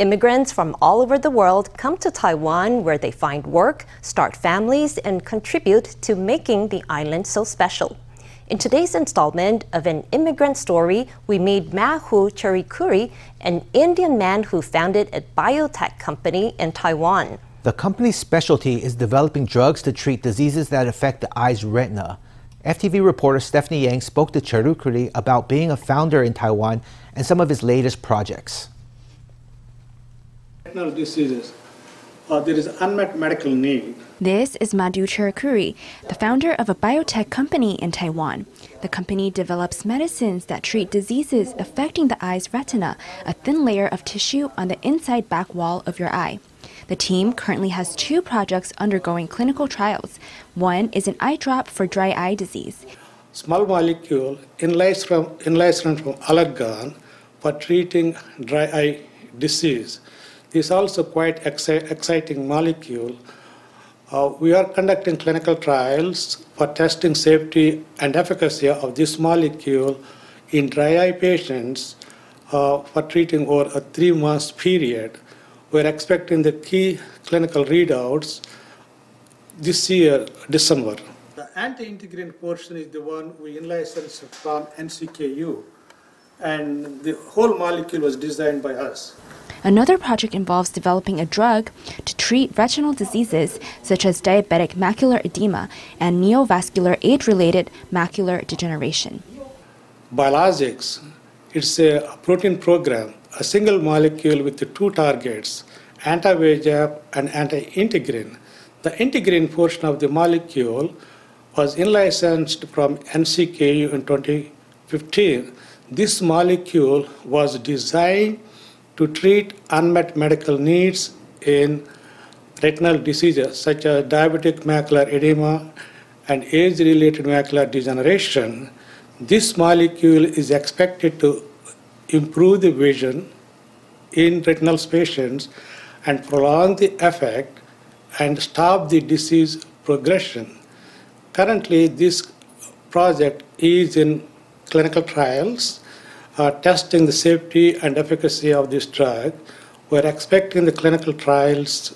Immigrants from all over the world come to Taiwan where they find work, start families, and contribute to making the island so special. In today's installment of an immigrant story, we meet Madhu Cherukuri, an Indian man who founded a biotech company in Taiwan. The company's specialty is developing drugs to treat diseases that affect the eye's retina. FTV reporter Stephanie Yang spoke to Cherukuri about being a founder in Taiwan and some of his latest projects. Retinal diseases uh, there is unmet medical need. This is Madhu Cherukuri, the founder of a biotech company in Taiwan. The company develops medicines that treat diseases affecting the eye's retina, a thin layer of tissue on the inside back wall of your eye. The team currently has two projects undergoing clinical trials. One is an eye drop for dry eye disease. Small molecule in-licensed from, from Allergan for treating dry eye disease is also quite exci- exciting molecule. Uh, we are conducting clinical trials for testing safety and efficacy of this molecule in dry eye patients uh, for treating over a three month period. We're expecting the key clinical readouts this year, December. The anti-integrin portion is the one we licensed from NCKU, and the whole molecule was designed by us. Another project involves developing a drug to treat retinal diseases such as diabetic macular edema and neovascular age related macular degeneration. Biologics, it's a protein program, a single molecule with two targets, anti VEGF and anti integrin. The integrin portion of the molecule was licensed from NCKU in 2015. This molecule was designed to treat unmet medical needs in retinal diseases such as diabetic macular edema and age related macular degeneration. This molecule is expected to improve the vision in retinal patients and prolong the effect and stop the disease progression. Currently, this project is in clinical trials testing the safety and efficacy of this drug. We're expecting the clinical trials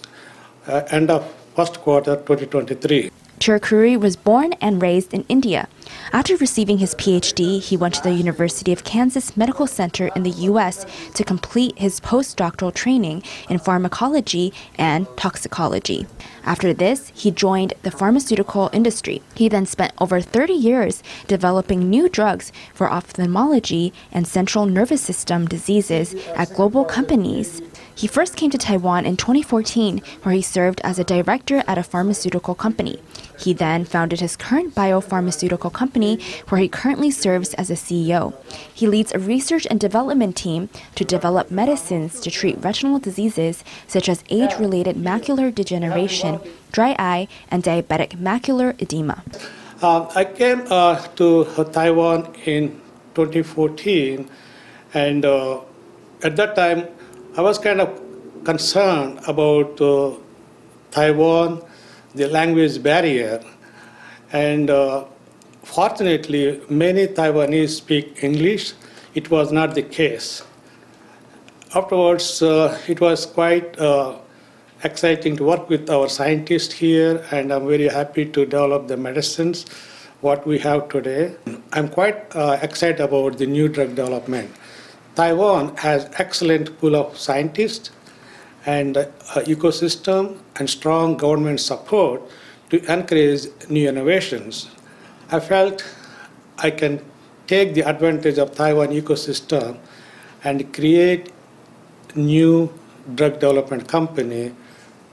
uh, end of first quarter 2023. Cherukuri was born and raised in India. After receiving his PhD, he went to the University of Kansas Medical Center in the U.S. to complete his postdoctoral training in pharmacology and toxicology. After this, he joined the pharmaceutical industry. He then spent over 30 years developing new drugs for ophthalmology and central nervous system diseases at global companies he first came to Taiwan in 2014, where he served as a director at a pharmaceutical company. He then founded his current biopharmaceutical company, where he currently serves as a CEO. He leads a research and development team to develop medicines to treat retinal diseases such as age related macular degeneration, dry eye, and diabetic macular edema. Uh, I came uh, to Taiwan in 2014, and uh, at that time, I was kind of concerned about uh, Taiwan, the language barrier, and uh, fortunately, many Taiwanese speak English. It was not the case. Afterwards, uh, it was quite uh, exciting to work with our scientists here, and I'm very happy to develop the medicines what we have today. I'm quite uh, excited about the new drug development. Taiwan has excellent pool of scientists and uh, ecosystem and strong government support to encourage new innovations. I felt I can take the advantage of Taiwan ecosystem and create new drug development company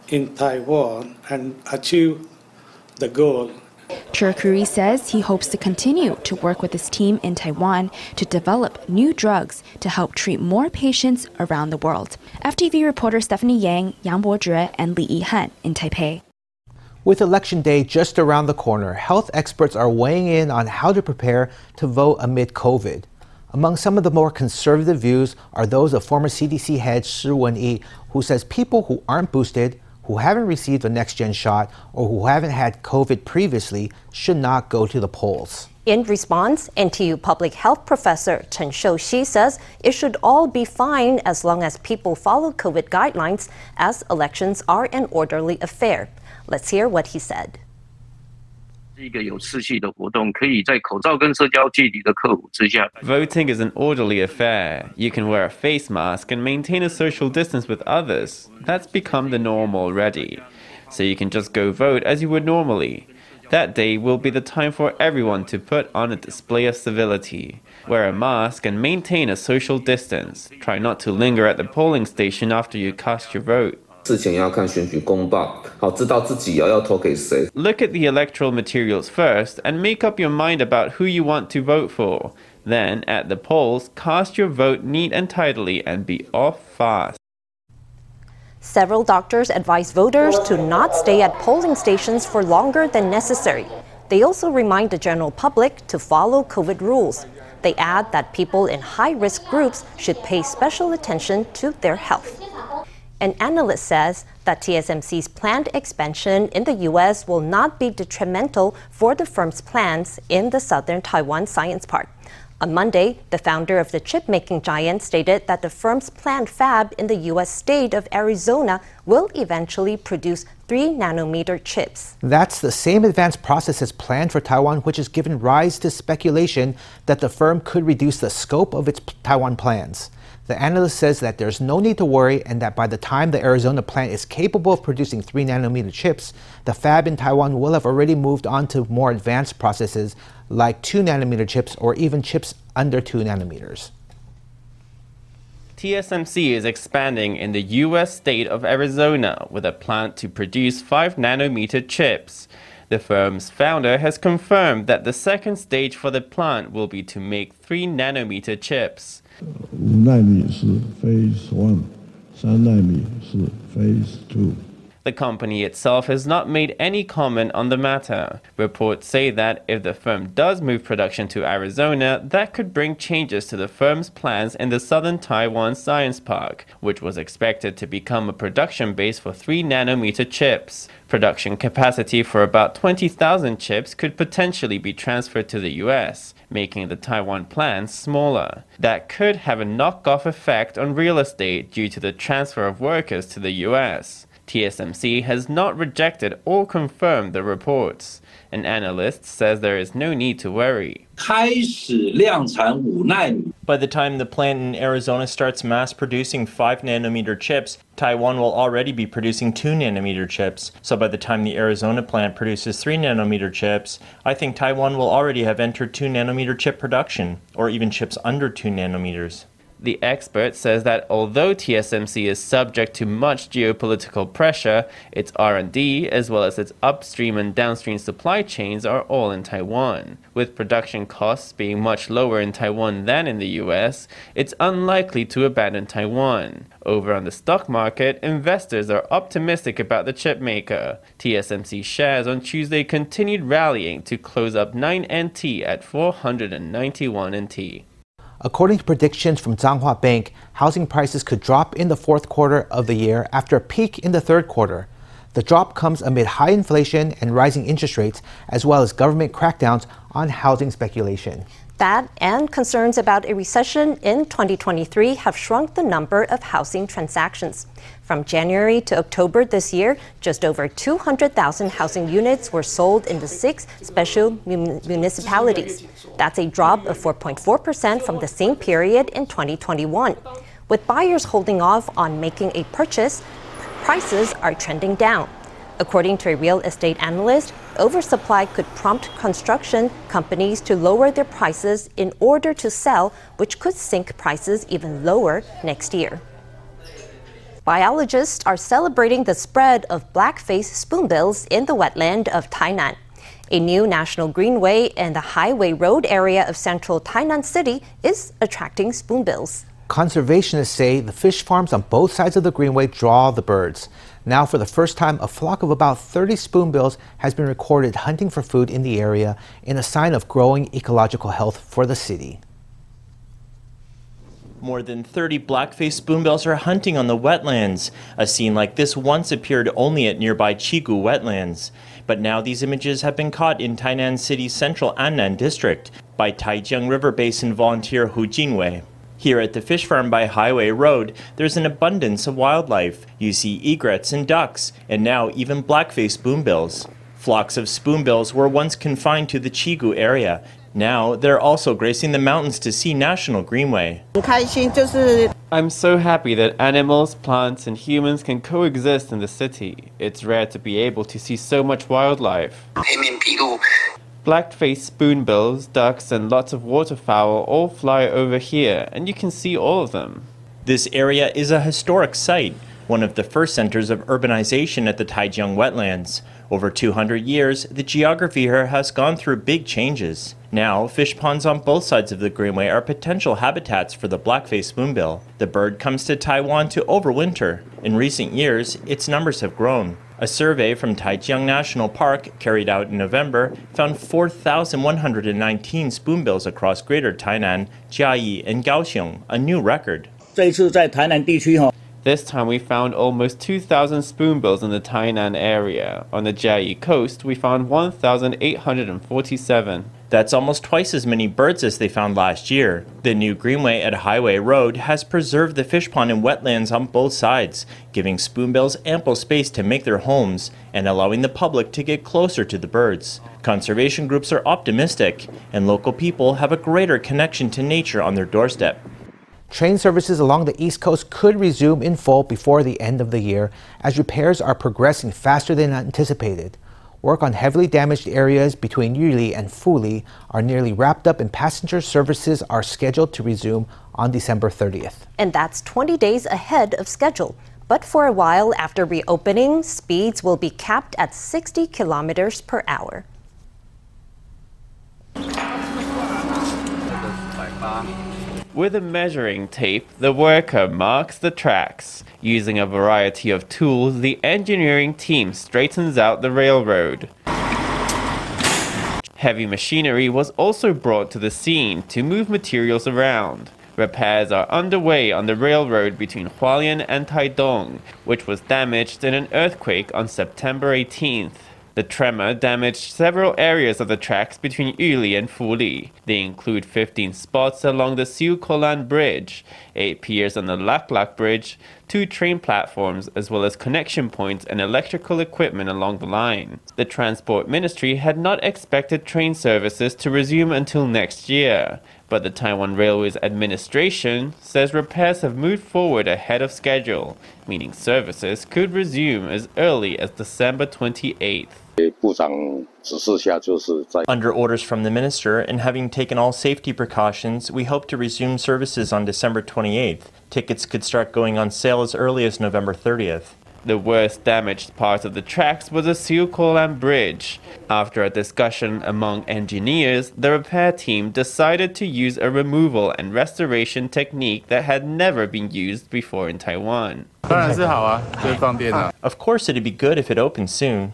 in Taiwan and achieve the goal Cherukuri says he hopes to continue to work with his team in Taiwan to develop new drugs to help treat more patients around the world. FTV reporter Stephanie Yang, Yang Bozhe, and Li Yihan in Taipei. With election day just around the corner, health experts are weighing in on how to prepare to vote amid COVID. Among some of the more conservative views are those of former CDC head Shi Wen-yi, who says people who aren't boosted who haven't received a next gen shot or who haven't had COVID previously should not go to the polls. In response, NTU public health professor Chen Shouxi says it should all be fine as long as people follow COVID guidelines, as elections are an orderly affair. Let's hear what he said. Voting is an orderly affair. You can wear a face mask and maintain a social distance with others. That's become the norm already. So you can just go vote as you would normally. That day will be the time for everyone to put on a display of civility. Wear a mask and maintain a social distance. Try not to linger at the polling station after you cast your vote. Look at the electoral materials first and make up your mind about who you want to vote for. Then, at the polls, cast your vote neat and tidily and be off fast. Several doctors advise voters to not stay at polling stations for longer than necessary. They also remind the general public to follow COVID rules. They add that people in high risk groups should pay special attention to their health. An analyst says that TSMC's planned expansion in the U.S. will not be detrimental for the firm's plans in the southern Taiwan Science Park. On Monday, the founder of the chip making giant stated that the firm's planned fab in the U.S. state of Arizona will eventually produce 3 nanometer chips. That's the same advanced process as planned for Taiwan, which has given rise to speculation that the firm could reduce the scope of its Taiwan plans. The analyst says that there's no need to worry and that by the time the Arizona plant is capable of producing 3 nanometer chips, the fab in Taiwan will have already moved on to more advanced processes like 2 nanometer chips or even chips under 2 nanometers. TSMC is expanding in the US state of Arizona with a plant to produce 5 nanometer chips. The firm's founder has confirmed that the second stage for the plant will be to make 3 nanometer chips. 五纳米是 Phase One，三纳米是 Phase Two。The company itself has not made any comment on the matter. Reports say that if the firm does move production to Arizona, that could bring changes to the firm's plans in the southern Taiwan Science Park, which was expected to become a production base for 3 nanometer chips. Production capacity for about 20,000 chips could potentially be transferred to the US, making the Taiwan plant smaller. That could have a knock-off effect on real estate due to the transfer of workers to the US. TSMC has not rejected or confirmed the reports. An analyst says there is no need to worry. By the time the plant in Arizona starts mass producing 5 nanometer chips, Taiwan will already be producing 2 nanometer chips. So by the time the Arizona plant produces 3 nanometer chips, I think Taiwan will already have entered 2 nanometer chip production, or even chips under 2 nanometers. The expert says that although TSMC is subject to much geopolitical pressure, its R&D as well as its upstream and downstream supply chains are all in Taiwan. With production costs being much lower in Taiwan than in the US, it's unlikely to abandon Taiwan. Over on the stock market, investors are optimistic about the chipmaker. TSMC shares on Tuesday continued rallying to close up 9 NT at 491 NT. According to predictions from Zhanghua Bank, housing prices could drop in the fourth quarter of the year after a peak in the third quarter. The drop comes amid high inflation and rising interest rates, as well as government crackdowns on housing speculation. That and concerns about a recession in 2023 have shrunk the number of housing transactions. From January to October this year, just over 200,000 housing units were sold in the six special municipalities. That's a drop of 4.4% from the same period in 2021. With buyers holding off on making a purchase, prices are trending down. According to a real estate analyst, oversupply could prompt construction companies to lower their prices in order to sell, which could sink prices even lower next year. Biologists are celebrating the spread of blackface spoonbills in the wetland of Tainan. A new national greenway in the Highway Road area of central Tainan City is attracting spoonbills. Conservationists say the fish farms on both sides of the greenway draw the birds. Now, for the first time, a flock of about 30 spoonbills has been recorded hunting for food in the area in a sign of growing ecological health for the city. More than 30 blackface spoonbills are hunting on the wetlands. A scene like this once appeared only at nearby Chigu wetlands. but now these images have been caught in Tainan City's central Annan district by Taijiang River Basin volunteer Hu Jinwei. Here at the fish farm by Highway Road, there's an abundance of wildlife. You see egrets and ducks, and now even black-faced spoonbills. Flocks of spoonbills were once confined to the Chigu area. Now they're also gracing the Mountains to Sea National Greenway. I'm so happy that animals, plants, and humans can coexist in the city. It's rare to be able to see so much wildlife. Black-faced spoonbills, ducks, and lots of waterfowl all fly over here, and you can see all of them. This area is a historic site, one of the first centers of urbanization at the Taijiang wetlands. Over 200 years, the geography here has gone through big changes. Now, fish ponds on both sides of the Greenway are potential habitats for the black-faced spoonbill. The bird comes to Taiwan to overwinter. In recent years, its numbers have grown. A survey from Taijiang National Park, carried out in November, found 4,119 spoonbills across Greater Tainan, Jiayi, and Kaohsiung, a new record. This time we found almost 2,000 spoonbills in the Tainan area. On the Jiayi coast, we found 1,847. That's almost twice as many birds as they found last year. The new greenway at Highway Road has preserved the fish pond and wetlands on both sides, giving spoonbills ample space to make their homes and allowing the public to get closer to the birds. Conservation groups are optimistic, and local people have a greater connection to nature on their doorstep. Train services along the East Coast could resume in full before the end of the year as repairs are progressing faster than anticipated. Work on heavily damaged areas between Yuli and Fuli are nearly wrapped up and passenger services are scheduled to resume on December 30th. And that's 20 days ahead of schedule. But for a while after reopening, speeds will be capped at 60 kilometers per hour. With a measuring tape, the worker marks the tracks. Using a variety of tools, the engineering team straightens out the railroad. Heavy machinery was also brought to the scene to move materials around. Repairs are underway on the railroad between Hualien and Taidong, which was damaged in an earthquake on September 18th. The tremor damaged several areas of the tracks between Yuli and Fuli. They include 15 spots along the Siu Kolan Bridge, 8 piers on the Lak Lak Bridge, two train platforms, as well as connection points and electrical equipment along the line. The Transport Ministry had not expected train services to resume until next year, but the Taiwan Railways Administration says repairs have moved forward ahead of schedule, meaning services could resume as early as December 28th. Under orders from the minister and having taken all safety precautions, we hope to resume services on December 28th. Tickets could start going on sale as early as November 30th. The worst damaged part of the tracks was the Siu Kolan Bridge. After a discussion among engineers, the repair team decided to use a removal and restoration technique that had never been used before in Taiwan. Of course, it'd be good if it opened soon.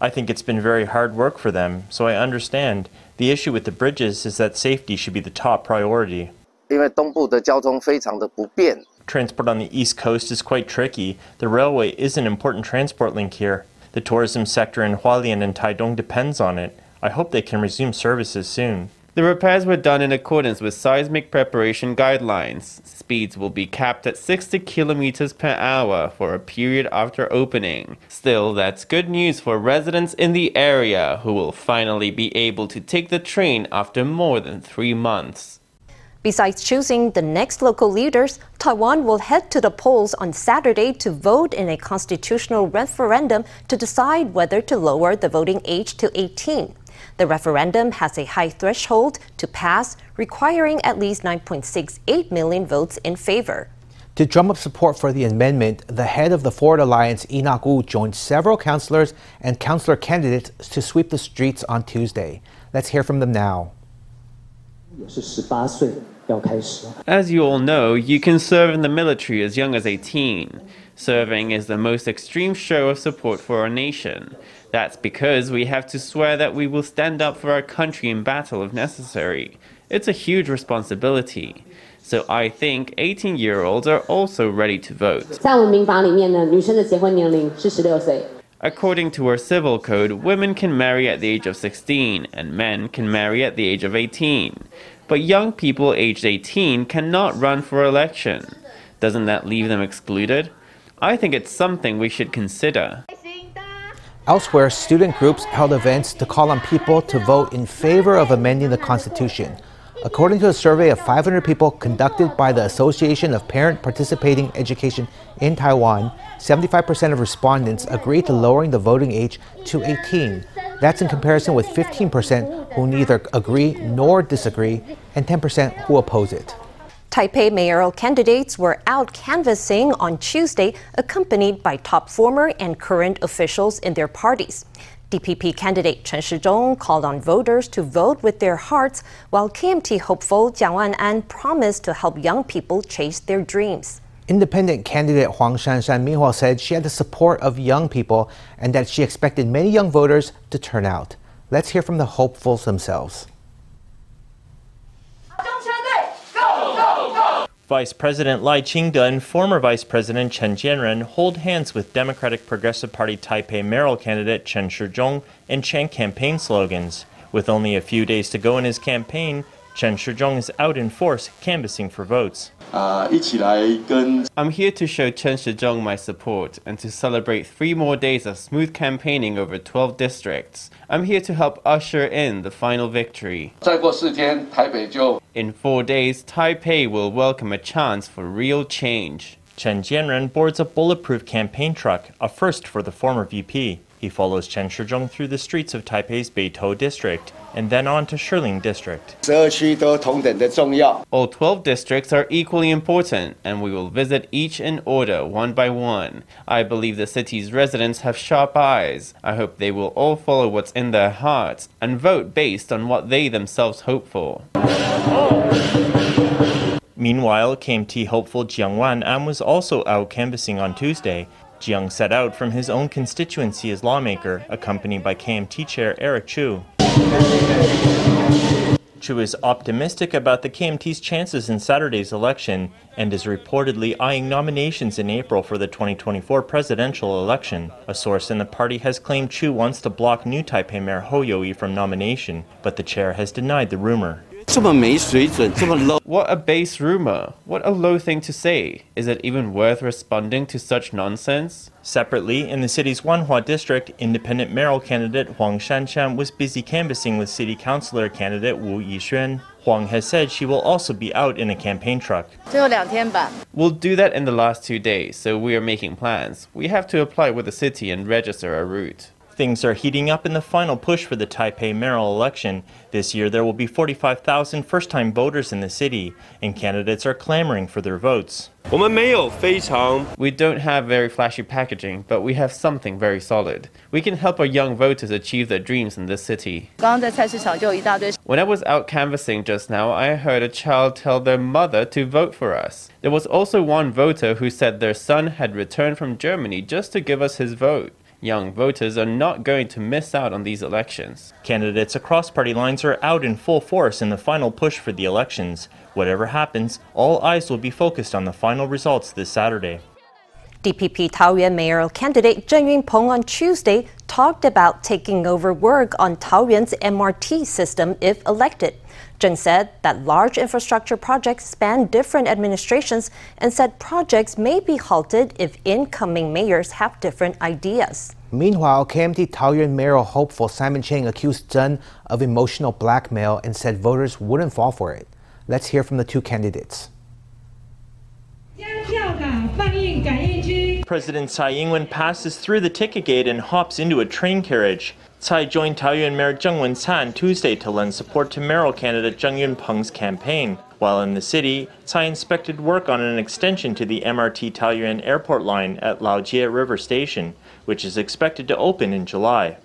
I think it's been very hard work for them, so I understand. The issue with the bridges is that safety should be the top priority. 因为东部的交通非常的不便， Transport on the East Coast is quite tricky. The railway is an important transport link here. The tourism sector in Hualien and Taidong depends on it. I hope they can resume services soon. The repairs were done in accordance with seismic preparation guidelines. Speeds will be capped at 60 kilometers per hour for a period after opening. Still, that's good news for residents in the area who will finally be able to take the train after more than three months. Besides choosing the next local leaders, Taiwan will head to the polls on Saturday to vote in a constitutional referendum to decide whether to lower the voting age to 18. The referendum has a high threshold to pass, requiring at least 9.68 million votes in favor. To drum up support for the amendment, the head of the Forward Alliance, Enoch Wu, joined several councillors and councillor candidates to sweep the streets on Tuesday. Let's hear from them now. 也是十八岁 要开始。 As you all know, you can serve in the military as young as 18. Serving is the most extreme show of support for our nation. That's because we have to swear that we will stand up for our country in battle if necessary. It's a huge responsibility. So I think 18 year olds are also ready to vote. 在我们民法里面呢，女生的结婚年龄是十六岁。 According to our civil code, women can marry at the age of 16 and men can marry at the age of 18. But young people aged 18 cannot run for election. Doesn't that leave them excluded? I think it's something we should consider. Elsewhere, student groups held events to call on people to vote in favor of amending the Constitution. According to a survey of 500 people conducted by the Association of Parent Participating Education in Taiwan, 75% of respondents agreed to lowering the voting age to 18. That's in comparison with 15% who neither agree nor disagree, and 10% who oppose it. Taipei mayoral candidates were out canvassing on Tuesday, accompanied by top former and current officials in their parties. DPP candidate Chen Shizhong called on voters to vote with their hearts, while KMT hopeful Jiang Wan'an promised to help young people chase their dreams. Independent candidate Huang Shanshan meanwhile said she had the support of young people and that she expected many young voters to turn out. Let's hear from the hopefuls themselves. Vice President Lai Ching-te and former Vice President Chen Jianren hold hands with Democratic Progressive Party Taipei mayoral candidate Chen Shizhong and chant campaign slogans. With only a few days to go in his campaign, Chen Shizhong is out in force canvassing for votes. Uh, I'm here to show Chen Shizhong my support and to celebrate three more days of smooth campaigning over 12 districts. I'm here to help usher in the final victory. In four days, Taipei will welcome a chance for real change. Chen Jianren boards a bulletproof campaign truck, a first for the former VP. He follows Chen Shizhong through the streets of Taipei's Beitou district and then on to Shilin district. All 12 districts are equally important, and we will visit each in order one by one. I believe the city's residents have sharp eyes. I hope they will all follow what's in their hearts and vote based on what they themselves hope for. Meanwhile, KMT hopeful Jiang Wan'an was also out canvassing on Tuesday. Jiang set out from his own constituency as lawmaker, accompanied by KMT chair Eric Chu. Chu is optimistic about the KMT's chances in Saturday's election and is reportedly eyeing nominations in April for the 2024 presidential election. A source in the party has claimed Chu wants to block new Taipei Mayor Hou Youyi from nomination, but the chair has denied the rumor. What a base rumor. What a low thing to say. Is it even worth responding to such nonsense? Separately, in the city's Wanhua district, independent mayoral candidate Huang Shanshan was busy canvassing with city councilor candidate Wu Yixuan. Huang has said she will also be out in a campaign truck. We'll do that in the last two days, so we are making plans. We have to apply with the city and register a route. Things are heating up in the final push for the Taipei mayoral election. This year, there will be 45,000 first time voters in the city, and candidates are clamoring for their votes. We don't have very flashy packaging, but we have something very solid. We can help our young voters achieve their dreams in this city. When I was out canvassing just now, I heard a child tell their mother to vote for us. There was also one voter who said their son had returned from Germany just to give us his vote. Young voters are not going to miss out on these elections. Candidates across party lines are out in full force in the final push for the elections. Whatever happens, all eyes will be focused on the final results this Saturday. DPP Taoyuan mayoral candidate Zheng Yunpeng on Tuesday talked about taking over work on Taoyuan's MRT system if elected. Zheng said that large infrastructure projects span different administrations and said projects may be halted if incoming mayors have different ideas. Meanwhile, KMT Taoyuan mayoral hopeful Simon Chang accused Zheng of emotional blackmail and said voters wouldn't fall for it. Let's hear from the two candidates. President Tsai Ing-wen passes through the ticket gate and hops into a train carriage. Tsai joined Taoyuan Mayor Zheng Wen-san Tuesday to lend support to mayoral candidate Zheng Yunpeng's campaign. While in the city, Tsai inspected work on an extension to the MRT Taoyuan airport line at Laojie River Station, which is expected to open in July.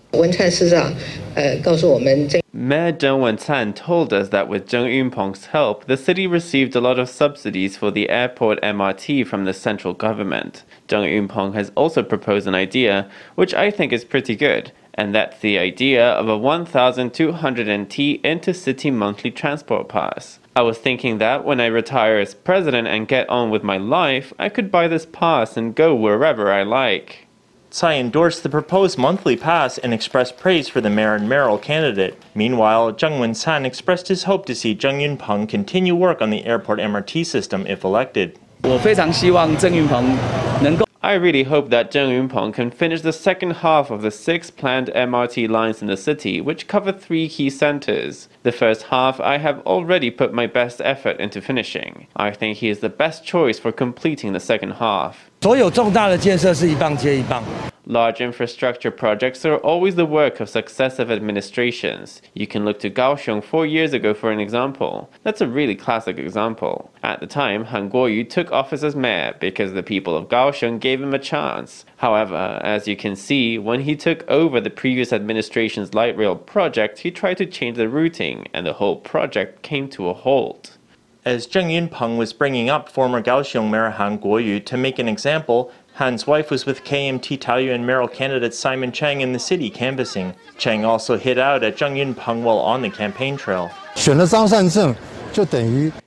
Mayor Zheng Wen-san told us that with Zheng Yunpeng's help, the city received a lot of subsidies for the airport MRT from the central government. Zheng Yunpeng has also proposed an idea, which I think is pretty good, and that's the idea of a 1,200 NT intercity monthly transport pass. I was thinking that when I retire as president and get on with my life, I could buy this pass and go wherever I like. Tsai endorsed the proposed monthly pass and expressed praise for the mayor and mayoral candidate. Meanwhile, Zheng Wen-san expressed his hope to see Zheng Yun-peng continue work on the airport MRT system if elected. 我非常希望郑运鹏能够 I really hope that Zheng Yunpeng can finish the second half of the six planned MRT lines in the city, which cover three key centers. The first half I have already put my best effort into finishing. I think he is the best choice for completing the second half. 所有重大的建设是一棒接一棒。 Large infrastructure projects are always the work of successive administrations. You can look to Kaohsiung four years ago for an example. That's a really classic example. At the time, Han Kuo-yu took office as mayor because the people of Kaohsiung gave him a chance. However, as you can see, when he took over the previous administration's light rail project, he tried to change the routing, and the whole project came to a halt. As Zheng Yunpeng was bringing up former Kaohsiung Mayor Han Kuo-yu to make an example, Han's wife was with KMT Taoyuan mayoral candidate Simon Chang in the city canvassing. Chang also hit out at Zheng Yunpeng while on the campaign trail.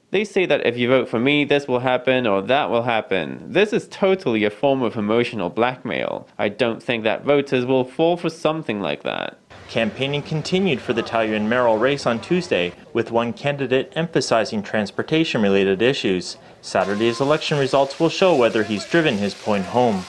They say that if you vote for me, this will happen or that will happen. This is totally a form of emotional blackmail. I don't think that voters will fall for something like that. Campaigning continued for the Taoyuan mayoral race on Tuesday, with one candidate emphasizing transportation related issues. Saturday's election results will show whether he's driven his point home.